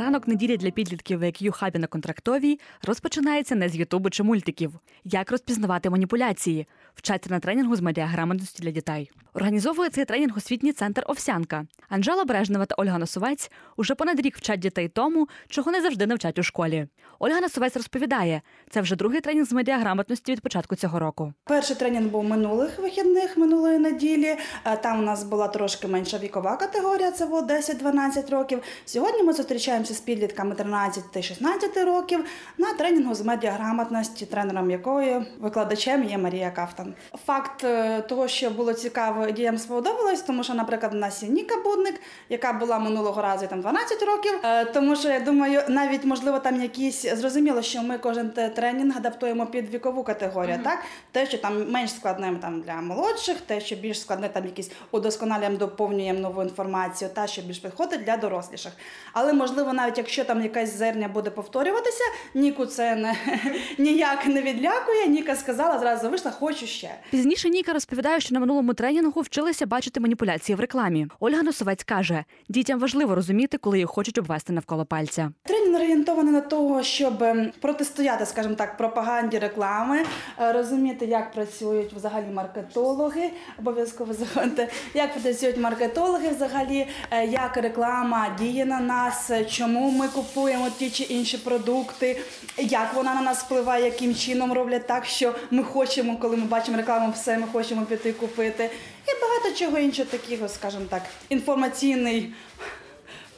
Ранок неділі для підлітків в хабі на контрактовій розпочинається не з Ютубу чи мультиків. Як розпізнавати маніпуляції? Вчаться на тренінгу з медіаграмотності для дітей. Організовує цей тренінг освітній центр Овсянка. Анжела Брежнева та Ольга Носовець уже понад рік вчать дітей тому, чого не завжди навчать у школі. Ольга Носовець розповідає, це вже другий тренінг з медіаграмотності від початку цього року. Перший тренінг був минулих вихідних минулої неділі. Е, Там у нас була трошки менша вікова категорія, це було 10-12 років. Сьогодні ми зустрічаємося з підлітками 13-16 років на тренінгу з медіаграмотності, тренером якої викладачем є Марія Кафтан. Факт е, того, що було цікаво і діям сподобалось, тому що, наприклад, у нас є Ніка Будник, яка була минулого разу там 12 років. Е, Тому що я думаю, навіть можливо там якісь зрозуміло, що ми кожен тренінг адаптуємо під вікову категорію. Так, те, що там менш складним там для молодших, те, що більш складне, там якісь удосконалюємо, доповнюємо нову інформацію, та що більш підходить для доросліших. Але можливо, навіть якщо там якась зерня буде повторюватися, Ніку це не ніяк не відлякує. Ніка сказала, зразу вийшла, хочу ще. Пізніше Ніка розповідає, що на минулому тренінгу вчилися бачити маніпуляції в рекламі. Ольга Носовець каже, дітям важливо розуміти, коли їх хочуть обвести навколо пальця. Тренінг орієнтований на того, щоб ем, протистояти, скажімо так, пропаганді реклами, е, розуміти, як працюють взагалі маркетологи, обов'язково заходьте, як працюють маркетологи взагалі, е, як реклама діє на нас, е, чому ми купуємо ті чи інші продукти, як вона на нас впливає, яким чином роблять так, що ми хочемо, коли ми бачимо рекламу, все ми хочемо піти купити. І багато чого іншого такого, скажімо так, інформаційний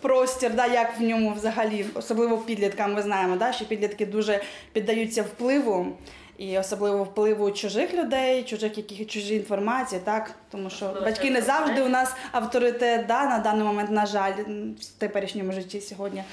простір, да, як в ньому взагалі, особливо підліткам, ми знаємо, да, що підлітки дуже піддаються впливу. І особливо впливу чужих людей, чужих яких чужі інформації, так тому що батьки не завжди у нас авторитет да, на даний момент, на жаль, в теперішньому житті сьогодні.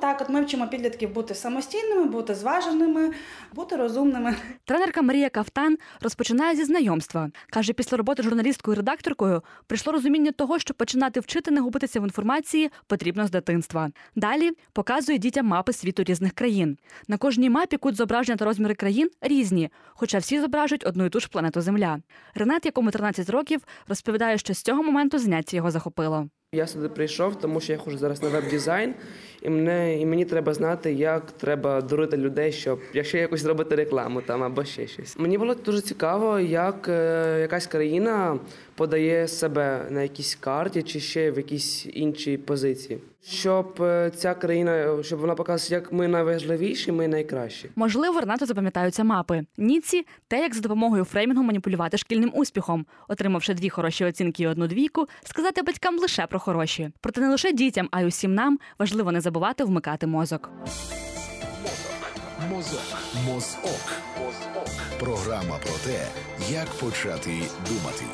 Так, от ми вчимо підлітків бути самостійними, бути зваженими, бути розумними. Тренерка Марія Кафтан розпочинає зі знайомства. Каже, після роботи журналісткою і редакторкою прийшло розуміння того, що починати вчити не губитися в інформації потрібно з дитинства. Далі показує дітям мапи світу різних країн. На кожній мапі кут зображення та розміри країн різні, хоча всі зображують одну і ту ж планету Земля. Ренат, якому 13 років, розповідає, що з цього моменту заняття його захопило. Я сюди прийшов, тому що я хожу зараз на веб-дизайн, і мене і мені треба знати, як треба дурити людей, щоб якщо якось зробити рекламу там або ще щось. Мені було дуже цікаво, як е, якась країна подає себе на якійсь карті чи ще в якійсь іншій позиції. Щоб е, ця країна, щоб вона показала, як ми найважливіші, ми найкращі. Можливо, Ренату запам'ятаються мапи. Ніці те, як за допомогою фреймінгу маніпулювати шкільним успіхом, отримавши дві хороші оцінки і одну двійку, сказати батькам лише про хороші. Проте не лише дітям, а й усім нам важливо не забувати вмикати мозок. мозок. Мозок. Мозок. Програма про те, як почати думати.